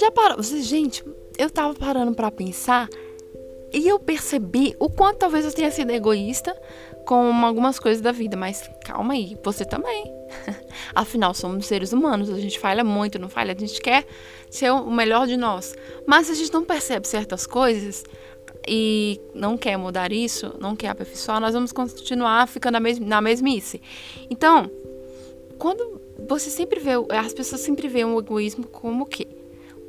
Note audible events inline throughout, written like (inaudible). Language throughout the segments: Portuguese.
Já parou? Gente, eu tava parando para pensar e eu percebi o quanto talvez eu tenha sido egoísta com algumas coisas da vida, mas calma aí, você também. (laughs) Afinal, somos seres humanos, a gente falha muito, não falha, a gente quer ser o melhor de nós. Mas se a gente não percebe certas coisas e não quer mudar isso, não quer aperfeiçoar, nós vamos continuar ficando na, na mesmice. Então, quando você sempre vê, as pessoas sempre veem o egoísmo como o quê?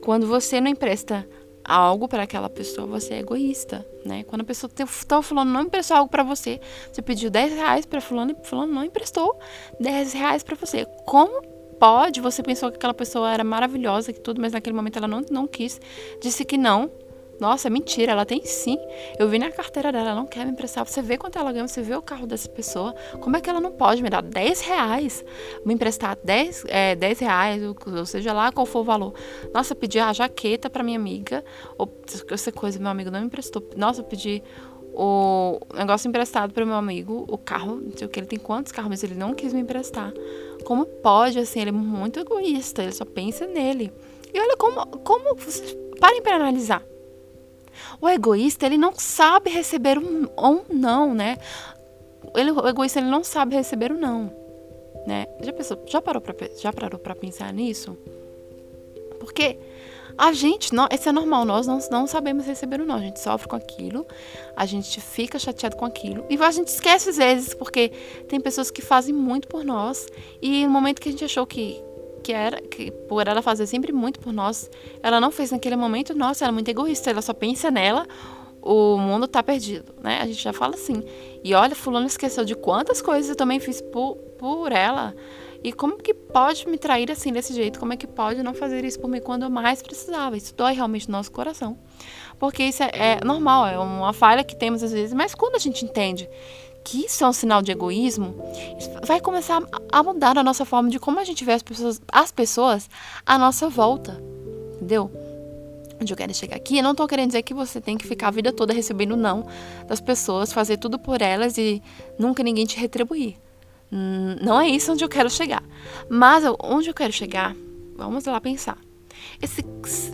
Quando você não empresta algo para aquela pessoa, você é egoísta, né? Quando a pessoa está falando não emprestou algo para você, você pediu 10 reais para fulano e fulano não emprestou 10 reais para você. Como pode? Você pensou que aquela pessoa era maravilhosa, que tudo, mas naquele momento ela não, não quis, disse que não, nossa, mentira, ela tem sim. Eu vi na carteira dela, ela não quer me emprestar. Você vê quanto ela ganha, você vê o carro dessa pessoa. Como é que ela não pode me dar 10 reais? Me emprestar 10, é, 10 reais, ou seja lá qual for o valor. Nossa, pedi a jaqueta para minha amiga, ou essa coisa, meu amigo não me emprestou. Nossa, pedi o negócio emprestado para meu amigo, o carro, não sei o que, ele tem quantos carros, mas ele não quis me emprestar. Como pode, assim, ele é muito egoísta, ele só pensa nele. E olha como, como parem para analisar. O egoísta, ele não sabe receber um, um não, né? Ele, o egoísta, ele não sabe receber um não, né? Já, pensou, já parou para já parou para pensar nisso? Porque a gente, não, isso é normal, nós não, não sabemos receber o não, a gente sofre com aquilo, a gente fica chateado com aquilo, e a gente esquece às vezes, porque tem pessoas que fazem muito por nós, e no momento que a gente achou que que era que por ela fazer sempre muito por nós, ela não fez naquele momento, nossa, ela é muito egoísta, ela só pensa nela, o mundo tá perdido, né? A gente já fala assim. E olha, fulano esqueceu de quantas coisas eu também fiz por, por ela. E como que pode me trair assim desse jeito? Como é que pode não fazer isso por mim quando eu mais precisava? Isso dói realmente no nosso coração. Porque isso é, é normal, é uma falha que temos às vezes, mas quando a gente entende que isso é um sinal de egoísmo, vai começar a mudar a nossa forma de como a gente vê as pessoas, as pessoas à nossa volta. Entendeu? Onde eu quero chegar aqui, eu não tô querendo dizer que você tem que ficar a vida toda recebendo não das pessoas, fazer tudo por elas e nunca ninguém te retribuir. Não é isso onde eu quero chegar. Mas onde eu quero chegar, vamos lá pensar. Esse,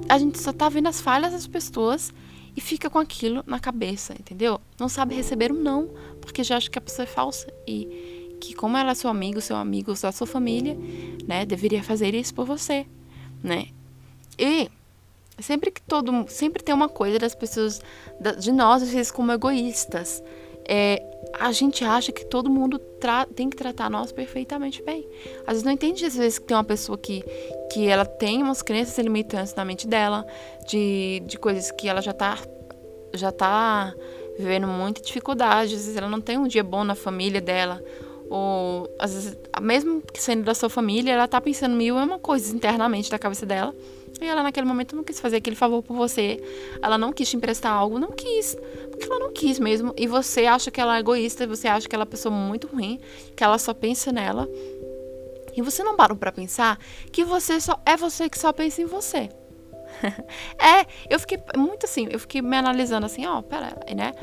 a gente só tá vendo as falhas das pessoas e fica com aquilo na cabeça, entendeu? Não sabe receber um não, porque já acha que a pessoa é falsa e que como ela é seu amigo, seu amigo, da sua família, né, deveria fazer isso por você, né? E sempre que todo, sempre tem uma coisa das pessoas, de nós às vezes como egoístas, é, a gente acha que todo mundo tem que tratar nós perfeitamente bem. Às vezes não entende, às vezes, que tem uma pessoa que, que ela tem umas crenças limitantes na mente dela, de, de coisas que ela já tá, já tá vivendo muita dificuldade, às vezes ela não tem um dia bom na família dela, ou às vezes, mesmo sendo da sua família, ela tá pensando mil e uma coisas internamente da cabeça dela. E ela naquele momento não quis fazer aquele favor por você. Ela não quis te emprestar algo, não quis. Porque ela não quis mesmo. E você acha que ela é egoísta, você acha que ela é uma pessoa muito ruim, que ela só pensa nela. E você não parou para pensar que você só é você que só pensa em você. (laughs) é, eu fiquei muito assim, eu fiquei me analisando assim, ó, pera, né?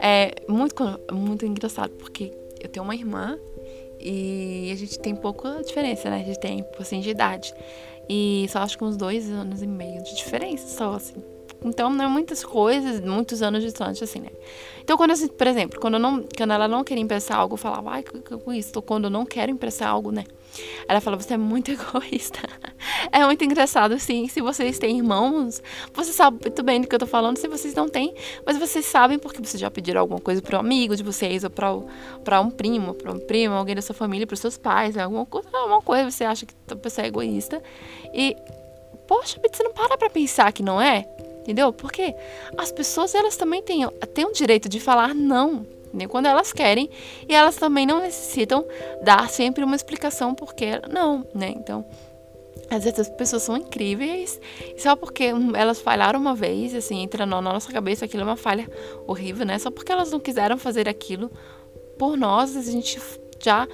É muito, muito engraçado, porque eu tenho uma irmã e a gente tem pouca diferença, né? De tempo, assim, de idade. E só acho que uns dois anos e meio de diferença, só assim. Então, não é muitas coisas, muitos anos distantes, assim, né? Então, quando, assim, por exemplo, quando, não, quando ela não queria emprestar algo, eu falava, ai, com isso, quando eu não quero emprestar algo, né? Ela fala, você é muito (laughs) egoísta. é muito engraçado, assim, se vocês têm irmãos, você sabe muito bem do que eu tô falando, se vocês não têm, mas vocês sabem porque vocês já pediram alguma coisa um amigo de vocês, ou para um primo, para um primo, alguém da sua família, para seus pais, alguma coisa, alguma coisa, você acha que a pessoa é egoísta. E, poxa, você não para pra pensar que não é? Entendeu? Porque as pessoas, elas também têm, têm o direito de falar não, nem quando elas querem, e elas também não necessitam dar sempre uma explicação porque não, né? Então, às vezes as pessoas são incríveis, só porque elas falharam uma vez, assim, entra na nossa cabeça aquilo é uma falha horrível, né? Só porque elas não quiseram fazer aquilo por nós, a gente já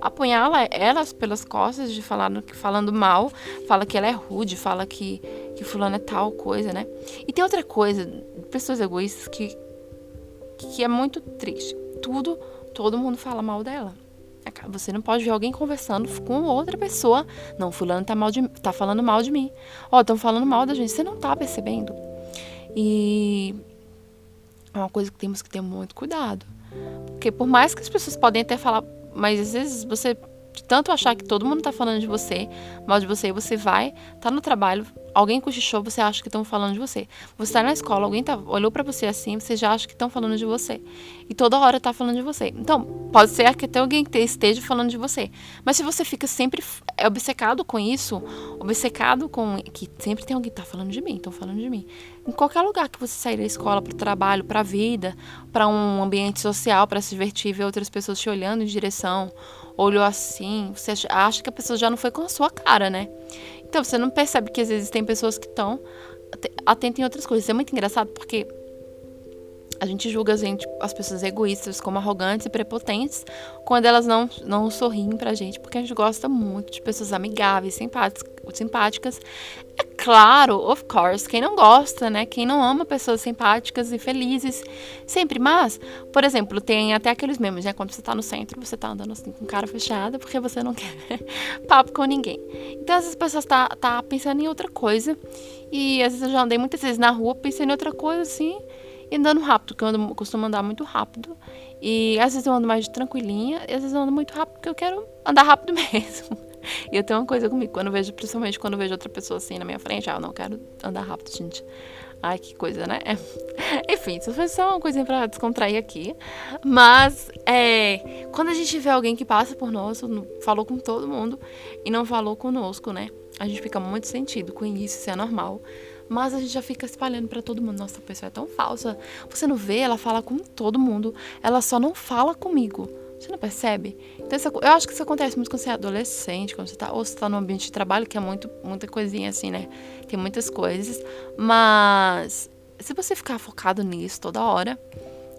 apunhala elas pelas costas de falar falando mal, fala que ela é rude, fala que que fulano é tal coisa, né? E tem outra coisa, pessoas egoístas que que é muito triste. Tudo, todo mundo fala mal dela. Você não pode ver alguém conversando com outra pessoa. Não, fulano tá, mal de, tá falando mal de mim. Ó, oh, estão falando mal da gente. Você não tá percebendo. E é uma coisa que temos que ter muito cuidado. Porque por mais que as pessoas podem até falar, mas às vezes você tanto achar que todo mundo tá falando de você, mal de você, você vai, tá no trabalho, alguém cochichou, você acha que estão falando de você. Você tá na escola, alguém tá, olhou para você assim, você já acha que estão falando de você. E toda hora tá falando de você. Então, pode ser que até alguém esteja falando de você. Mas se você fica sempre é obcecado com isso, obcecado com que sempre tem alguém que tá falando de mim, estão falando de mim. Em qualquer lugar que você sair da escola para o trabalho, para a vida, para um ambiente social, para se divertir, ver outras pessoas te olhando em direção, olhou assim, você acha que a pessoa já não foi com a sua cara, né? Então você não percebe que às vezes tem pessoas que estão atentas em outras coisas. É muito engraçado porque a gente julga a gente, as pessoas egoístas como arrogantes e prepotentes quando elas não, não sorriem pra gente, porque a gente gosta muito de pessoas amigáveis, simpáticas. É claro, of course, quem não gosta, né? Quem não ama pessoas simpáticas e felizes sempre. Mas, por exemplo, tem até aqueles memes, né? Quando você tá no centro, você tá andando assim com cara fechada porque você não (laughs) quer papo com ninguém. Então, essas pessoas tá, tá pensando em outra coisa. E às vezes eu já andei muitas vezes na rua pensando em outra coisa assim andando rápido, porque eu ando, costumo andar muito rápido. E às vezes eu ando mais tranquilinha, e às vezes eu ando muito rápido porque eu quero andar rápido (laughs) mesmo. E eu tenho uma coisa comigo, quando eu vejo, principalmente quando eu vejo outra pessoa assim na minha frente, ah, eu não quero andar rápido, gente. Ai, que coisa, né? (laughs) Enfim, isso foi só uma coisinha pra descontrair aqui. Mas, é, quando a gente vê alguém que passa por nós, falou com todo mundo e não falou conosco, né? A gente fica muito sentido com isso, isso é normal. Mas a gente já fica espalhando para todo mundo. Nossa, a pessoa é tão falsa. Você não vê, ela fala com todo mundo. Ela só não fala comigo. Você não percebe? Então, isso, eu acho que isso acontece muito quando você é adolescente, quando você tá, ou você tá no ambiente de trabalho, que é muito, muita coisinha assim, né? Tem muitas coisas. Mas se você ficar focado nisso toda hora,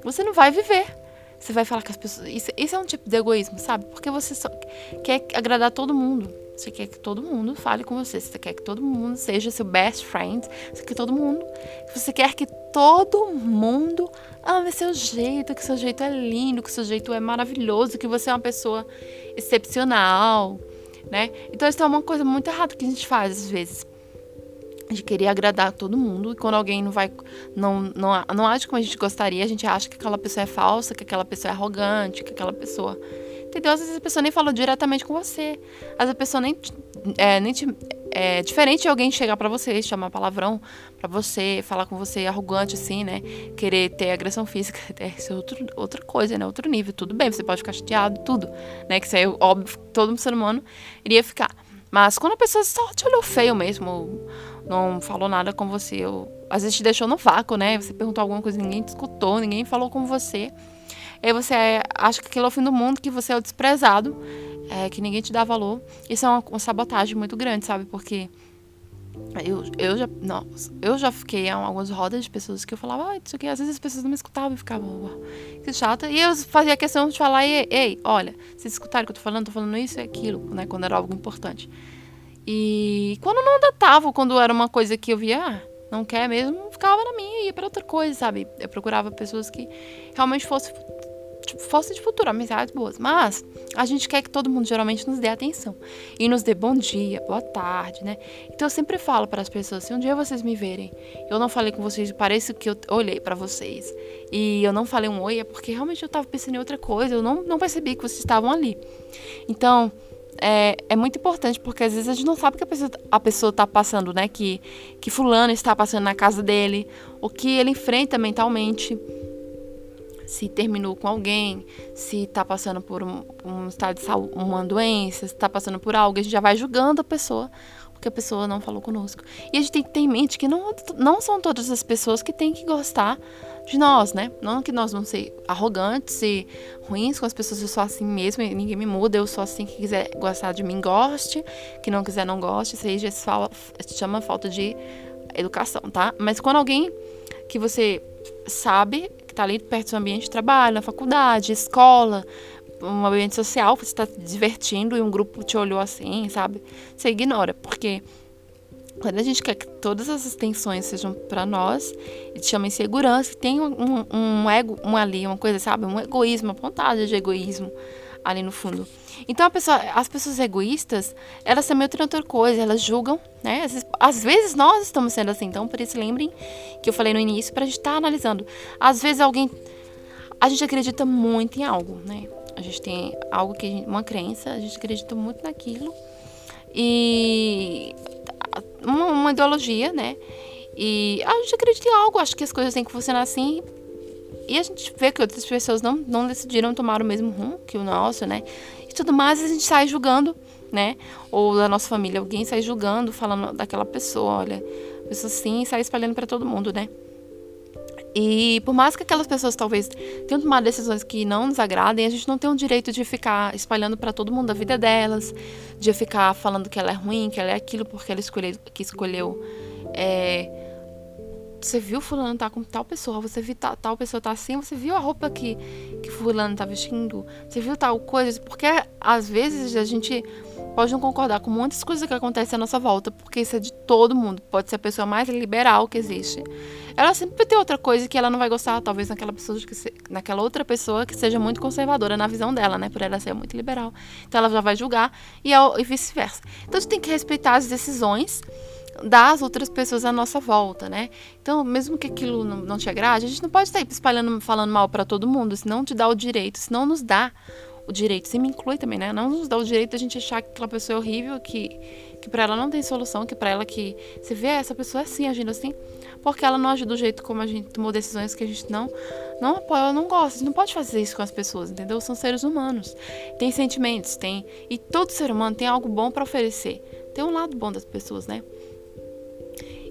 você não vai viver. Você vai falar que as pessoas. Isso, isso é um tipo de egoísmo, sabe? Porque você só quer agradar todo mundo. Você quer que todo mundo fale com você. Você quer que todo mundo seja seu best friend. Você quer que todo mundo. Você quer que todo mundo ame seu jeito, que seu jeito é lindo, que seu jeito é maravilhoso, que você é uma pessoa excepcional, né? Então isso é uma coisa muito errada que a gente faz às vezes. De querer agradar todo mundo e quando alguém não vai não, não, não age como a gente gostaria, a gente acha que aquela pessoa é falsa, que aquela pessoa é arrogante, que aquela pessoa Entendeu? Às vezes a pessoa nem falou diretamente com você. Às vezes a pessoa nem, é, nem te, é diferente de alguém chegar para você, chamar palavrão para você, falar com você arrogante assim, né? Querer ter agressão física, (laughs) é é outro, outra coisa, né? Outro nível. Tudo bem, você pode ficar chateado, tudo, né? Que isso é óbvio, todo ser humano iria ficar. Mas quando a pessoa só te olhou feio mesmo, não falou nada com você, ou às vezes te deixou no vácuo, né? Você perguntou alguma coisa, ninguém te escutou, ninguém falou com você aí você é, acha que aquilo é o fim do mundo, que você é o desprezado, é, que ninguém te dá valor. Isso é uma, uma sabotagem muito grande, sabe? Porque eu, eu já não, eu já fiquei em algumas rodas de pessoas que eu falava, ah, isso aqui, às vezes as pessoas não me escutavam e ficavam, que chata. E eu fazia questão de falar, ei, ei, olha, vocês escutaram o que eu tô falando? Tô falando isso e aquilo, né? Quando era algo importante. E quando não datava, quando era uma coisa que eu via, ah, não quer mesmo, ficava na minha e ia para outra coisa, sabe? Eu procurava pessoas que realmente fossem fosse de futuro, amizades boas. Mas a gente quer que todo mundo geralmente nos dê atenção e nos dê bom dia, boa tarde, né? Então eu sempre falo para as pessoas: se um dia vocês me verem, eu não falei com vocês, parece que eu olhei para vocês e eu não falei um oi, é porque realmente eu estava pensando em outra coisa, eu não, não percebi que vocês estavam ali. Então. É, é muito importante porque às vezes a gente não sabe que a pessoa, a pessoa tá passando, né? Que, que fulano está passando na casa dele, o que ele enfrenta mentalmente se terminou com alguém, se está passando por um, um, estado de saúde, uma doença, se está passando por algo, a gente já vai julgando a pessoa porque a pessoa não falou conosco. E a gente tem que ter em mente que não, não são todas as pessoas que têm que gostar de nós, né? Não que nós vamos ser arrogantes e ruins com as pessoas, eu sou assim mesmo, ninguém me muda, eu sou assim, que quiser gostar de mim, goste, que não quiser, não goste, isso aí já fala, se chama falta de educação, tá? Mas quando alguém que você sabe está ali perto do ambiente de trabalho, na faculdade, escola, um ambiente social, você está se divertindo e um grupo te olhou assim, sabe? Você ignora, porque quando a gente quer que todas as extensões sejam para nós, e te chama insegurança, tem um, um, ego, um ali, uma coisa, sabe? Um egoísmo, uma vontade de egoísmo ali no fundo. Então pessoa, as pessoas egoístas, elas também têm outra coisa, elas julgam, né? Às vezes, às vezes, nós estamos sendo assim, então por isso lembrem que eu falei no início para a gente estar tá analisando. Às vezes alguém, a gente acredita muito em algo, né? A gente tem algo que gente, uma crença, a gente acredita muito naquilo e uma, uma ideologia, né? E a gente acredita em algo, acho que as coisas têm que funcionar assim e a gente vê que outras pessoas não, não decidiram tomar o mesmo rumo que o nosso, né? E tudo mais, a gente sai julgando, né? Ou da nossa família, alguém sai julgando, falando daquela pessoa, olha, pessoa assim, sai espalhando para todo mundo, né? E por mais que aquelas pessoas talvez tenham tomado decisões que não nos agradem, a gente não tem o direito de ficar espalhando para todo mundo a vida delas, de ficar falando que ela é ruim, que ela é aquilo porque ela escolheu, que escolheu é, você viu fulano tá com tal pessoa, você viu tal, tal pessoa tá assim, você viu a roupa que, que fulano tá vestindo, você viu tal coisa, porque às vezes a gente pode não concordar com muitas coisas que acontecem à nossa volta, porque isso é de todo mundo, pode ser a pessoa mais liberal que existe. Ela sempre vai ter outra coisa que ela não vai gostar, talvez naquela pessoa que se, naquela outra pessoa que seja muito conservadora na visão dela, né, por ela ser muito liberal. Então ela já vai julgar e, e vice-versa. Então gente tem que respeitar as decisões das outras pessoas à nossa volta, né? Então, mesmo que aquilo não, não te agrade, a gente não pode estar espalhando, falando mal para todo mundo, senão te dá o direito, senão nos dá o direito, se me inclui também, né? Não nos dá o direito de a gente achar que aquela pessoa é horrível, que, que para ela não tem solução, que para ela que você vê essa pessoa assim, agindo assim, porque ela não age do jeito como a gente tomou decisões que a gente não não apoia, não gosta. A gente não pode fazer isso com as pessoas, entendeu? São seres humanos. Tem sentimentos, tem e todo ser humano tem algo bom para oferecer. Tem um lado bom das pessoas, né?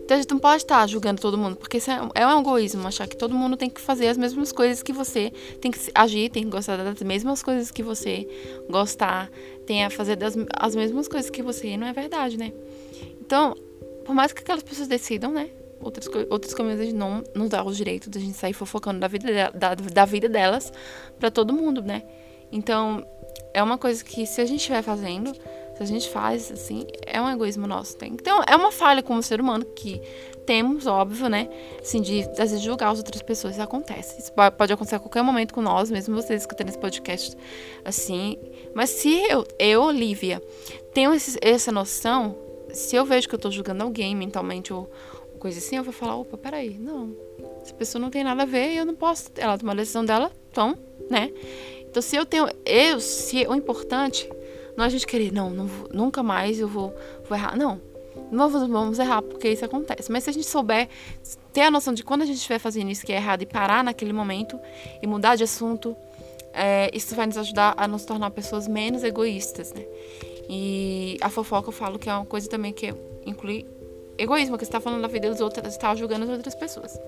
Então a gente não pode estar julgando todo mundo, porque isso é, é um egoísmo, achar que todo mundo tem que fazer as mesmas coisas que você, tem que agir, tem que gostar das mesmas coisas que você, gostar, tem a fazer das, as mesmas coisas que você, não é verdade, né? Então, por mais que aquelas pessoas decidam, né? Outras, a gente não nos dá o direito de a gente sair fofocando da vida, da, da vida delas para todo mundo, né? Então, é uma coisa que se a gente estiver fazendo, se a gente faz, assim, é um egoísmo nosso. Tem, então, é uma falha como ser humano que temos, óbvio, né? Assim, de às vezes julgar as outras pessoas. Isso acontece. Isso pode acontecer a qualquer momento com nós, mesmo vocês escutando esse podcast, assim. Mas se eu, eu Olivia, tenho esse, essa noção, se eu vejo que eu tô julgando alguém mentalmente ou coisa assim, eu vou falar, opa, peraí, não. Essa pessoa não tem nada a ver e eu não posso. Ela tomou a decisão dela, então, né? Então, se eu tenho. Eu, se o importante não é a gente querer, não, não nunca mais eu vou, vou errar. Não, não vamos errar, porque isso acontece. Mas se a gente souber ter a noção de quando a gente estiver fazendo isso que é errado e parar naquele momento e mudar de assunto, é, isso vai nos ajudar a nos tornar pessoas menos egoístas, né? E a fofoca eu falo que é uma coisa também que inclui egoísmo, que você está falando da vida dos outros, está julgando as outras pessoas.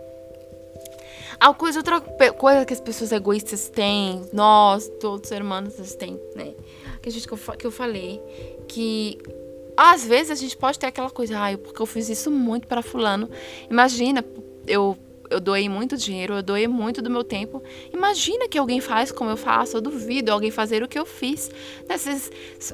A coisa, outra coisa que as pessoas egoístas têm, nós, todos os humanos, têm, né? Que, a gente, que eu falei, que às vezes a gente pode ter aquela coisa, ah, porque eu fiz isso muito para fulano. Imagina, eu eu doei muito dinheiro, eu doei muito do meu tempo. Imagina que alguém faz como eu faço, eu duvido alguém fazer o que eu fiz.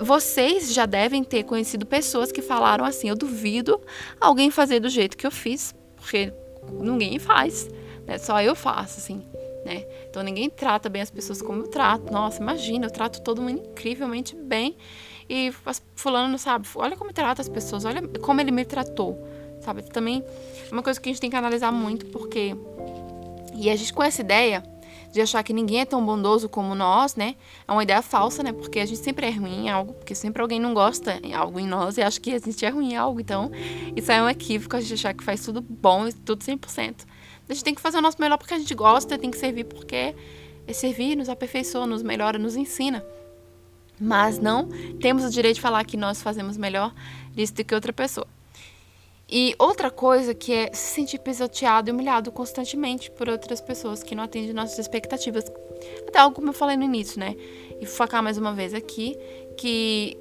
Vocês já devem ter conhecido pessoas que falaram assim: eu duvido alguém fazer do jeito que eu fiz, porque ninguém faz, né? só eu faço, assim né? Então ninguém trata bem as pessoas como eu trato. Nossa, imagina, eu trato todo mundo incrivelmente bem. E fulano sabe, olha como trata as pessoas, olha como ele me tratou, sabe? Também é uma coisa que a gente tem que analisar muito, porque e a gente com essa ideia de achar que ninguém é tão bondoso como nós, né? É uma ideia falsa, né? Porque a gente sempre é ruim em algo, porque sempre alguém não gosta em algo em nós e acha que a gente é ruim em algo. Então, isso é um equívoco a gente achar que faz tudo bom e tudo 100%. A gente tem que fazer o nosso melhor porque a gente gosta, tem que servir porque é servir, nos aperfeiçoa, nos melhora, nos ensina. Mas não temos o direito de falar que nós fazemos melhor isso do que outra pessoa. E outra coisa que é se sentir pisoteado e humilhado constantemente por outras pessoas que não atendem nossas expectativas. Até algo como eu falei no início, né? E focar mais uma vez aqui que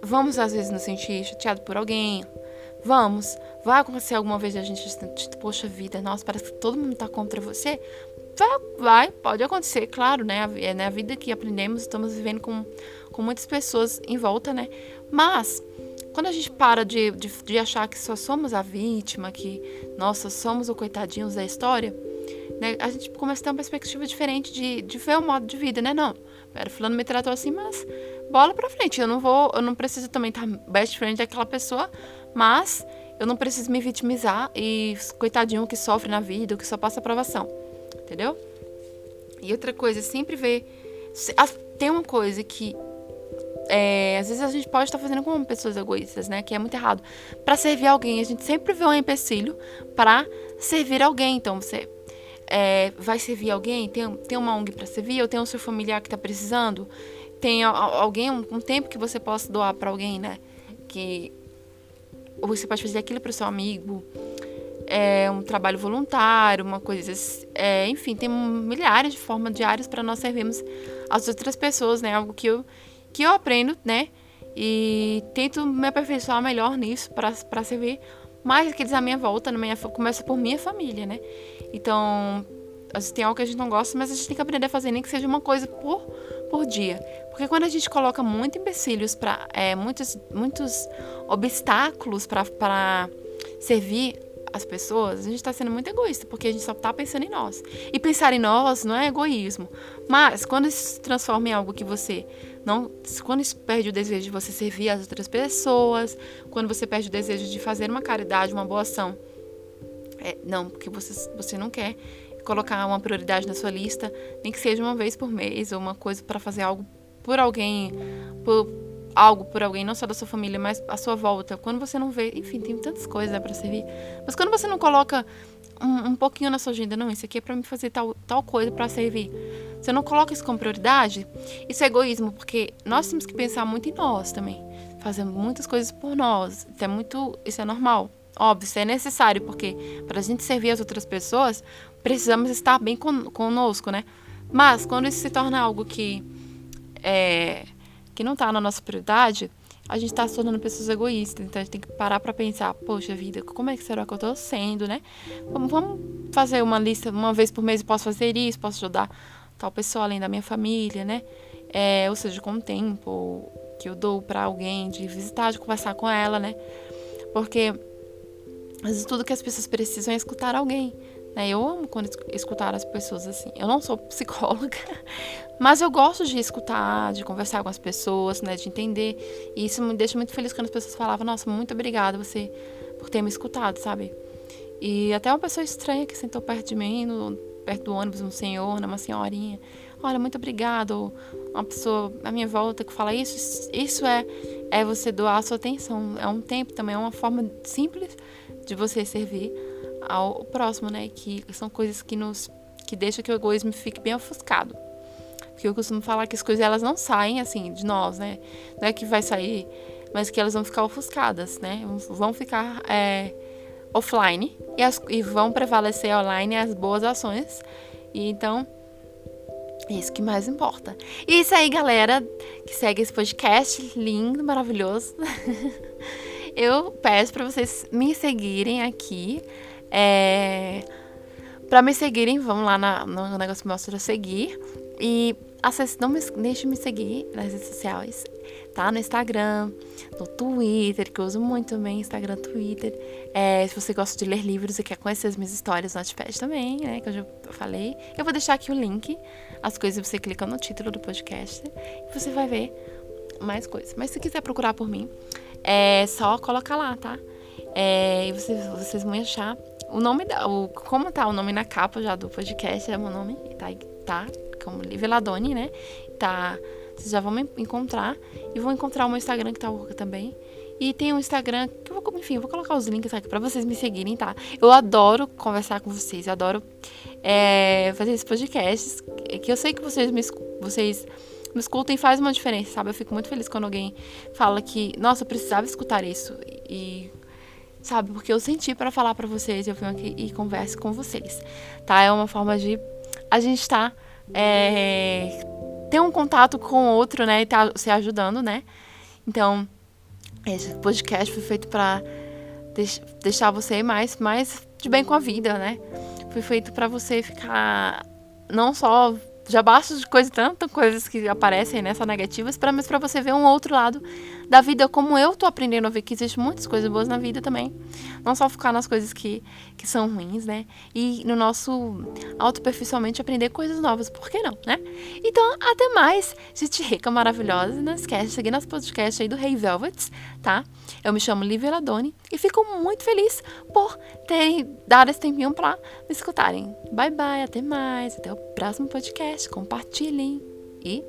vamos às vezes nos sentir chateado por alguém, Vamos, vai acontecer alguma vez a gente, poxa vida, nossa, parece que todo mundo tá contra você. Vai, vai pode acontecer, claro, né? É na né, vida que aprendemos, estamos vivendo com, com muitas pessoas em volta, né? Mas, quando a gente para de, de, de achar que só somos a vítima, que, nossa, somos o coitadinhos da história, né? A gente começa a ter uma perspectiva diferente de, de ver o modo de vida, né? Não, Era fulano me tratou assim, mas bola pra frente. Eu não vou, eu não preciso também estar best friend daquela pessoa, mas eu não preciso me vitimizar e coitadinho que sofre na vida, que só passa aprovação. Entendeu? E outra coisa, sempre ver. Tem uma coisa que. É, às vezes a gente pode estar fazendo como pessoas egoístas, né? Que é muito errado. Para servir alguém, a gente sempre vê um empecilho para servir alguém. Então, você é, vai servir alguém? Tem, tem uma ONG para servir? Ou tem um seu familiar que está precisando? Tem alguém, um, um, tempo que você possa doar para alguém, né? Que ou você pode fazer aquilo para o seu amigo, é, um trabalho voluntário, uma coisa, é, enfim, tem milhares de formas diárias para nós servirmos as outras pessoas, né? Algo que eu que eu aprendo, né? E tento me aperfeiçoar melhor nisso para servir mais aqueles à minha volta, na minha, começa por minha família, né? Então, às vezes tem algo que a gente não gosta, mas a gente tem que aprender a fazer nem que seja uma coisa por, por dia. Porque quando a gente coloca muito empecilhos para é, muitos, muitos obstáculos para servir as pessoas, a gente está sendo muito egoísta, porque a gente só está pensando em nós. E pensar em nós não é egoísmo. Mas quando isso se transforma em algo que você não. Quando isso perde o desejo de você servir as outras pessoas, quando você perde o desejo de fazer uma caridade, uma boa ação. É, não, porque você, você não quer colocar uma prioridade na sua lista, nem que seja uma vez por mês, ou uma coisa para fazer algo por alguém, por algo por alguém, não só da sua família, mas à sua volta. Quando você não vê, enfim, tem tantas coisas né, para servir. Mas quando você não coloca um, um, pouquinho na sua agenda, não, isso aqui é para me fazer tal, tal coisa para servir. Você não coloca isso como prioridade, isso é egoísmo, porque nós temos que pensar muito em nós também. Fazendo muitas coisas por nós. Isso é muito. Isso é normal. Óbvio, isso é necessário, porque para a gente servir as outras pessoas, precisamos estar bem con conosco, né? Mas quando isso se torna algo que é, que não está na nossa prioridade, a gente está se tornando pessoas egoístas. Então a gente tem que parar para pensar, poxa vida, como é que será que eu estou sendo, né? Vamos, vamos fazer uma lista, uma vez por mês posso fazer isso, posso ajudar tal pessoa além da minha família, né? É, ou seja, com o tempo que eu dou para alguém de visitar, de conversar com ela, né? Porque vezes tudo que as pessoas precisam é escutar alguém. Né? Eu amo quando escutar as pessoas assim. Eu não sou psicóloga, (laughs) mas eu gosto de escutar, de conversar com as pessoas, né? De entender. E isso me deixa muito feliz quando as pessoas falavam, nossa, muito obrigada você por ter me escutado, sabe? E até uma pessoa estranha que sentou perto de mim, no, perto do ônibus, um senhor, né, uma senhorinha. Olha, muito obrigado. Uma pessoa à minha volta que fala isso, isso é, é você doar a sua atenção. É um tempo também, é uma forma simples de você servir ao próximo, né? Que são coisas que nos que deixam que o egoísmo fique bem ofuscado. Porque eu costumo falar que as coisas elas não saem assim de nós, né? Não é que vai sair, mas que elas vão ficar ofuscadas, né? Vão ficar é, offline e, as, e vão prevalecer online as boas ações. E então é isso que mais importa. E isso aí, galera, que segue esse podcast lindo, maravilhoso. (laughs) eu peço para vocês me seguirem aqui é, para me seguirem, vamos lá na, no negócio que mostra seguir. E acesse, não me, deixe me seguir nas redes sociais, tá? No Instagram, no Twitter, que eu uso muito também, Instagram, Twitter. É, se você gosta de ler livros e quer conhecer as minhas histórias no Notepad também, né? Que eu já falei. Eu vou deixar aqui o link, as coisas você clica no título do podcast e você vai ver mais coisas. Mas se quiser procurar por mim, é só colocar lá, tá? É, e vocês, vocês vão achar o nome da. O, como tá o nome na capa já do podcast, é meu nome, tá, tá como Liveladone, né? Tá. Vocês já vão me encontrar. E vão encontrar o meu Instagram que tá também. E tem um Instagram que eu vou, enfim, eu vou colocar os links aqui pra vocês me seguirem, tá? Eu adoro conversar com vocês, eu adoro é, fazer esses podcasts. Que eu sei que vocês me, vocês me escutam e faz uma diferença, sabe? Eu fico muito feliz quando alguém fala que, nossa, eu precisava escutar isso. E sabe? Porque eu senti para falar para vocês, eu venho aqui e converso com vocês, tá? É uma forma de a gente estar tá, é, ter um contato com o outro, né? E tá se ajudando, né? Então, esse podcast foi feito para deixar você mais, mais de bem com a vida, né? Foi feito para você ficar não só já basta de coisas, tantas coisas que aparecem, né, só negativas, mas para você ver um outro lado da vida como eu tô aprendendo a ver que existem muitas coisas boas na vida também. Não só ficar nas coisas que, que são ruins, né? E no nosso autoperficialmente aprender coisas novas, por que não, né? Então, até mais, gente rica, maravilhosa. Não esquece de seguir nosso podcast aí do Rei hey Velvets, tá? Eu me chamo Lívia Ladoni e fico muito feliz por terem dado esse tempinho pra me escutarem. Bye, bye, até mais, até o próximo podcast. Compartilhem e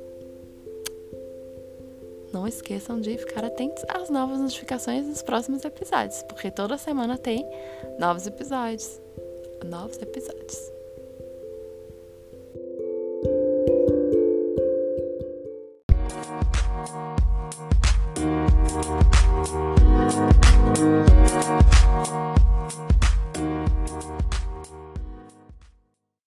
não esqueçam de ficar atentos às novas notificações dos próximos episódios, porque toda semana tem novos episódios. Novos episódios.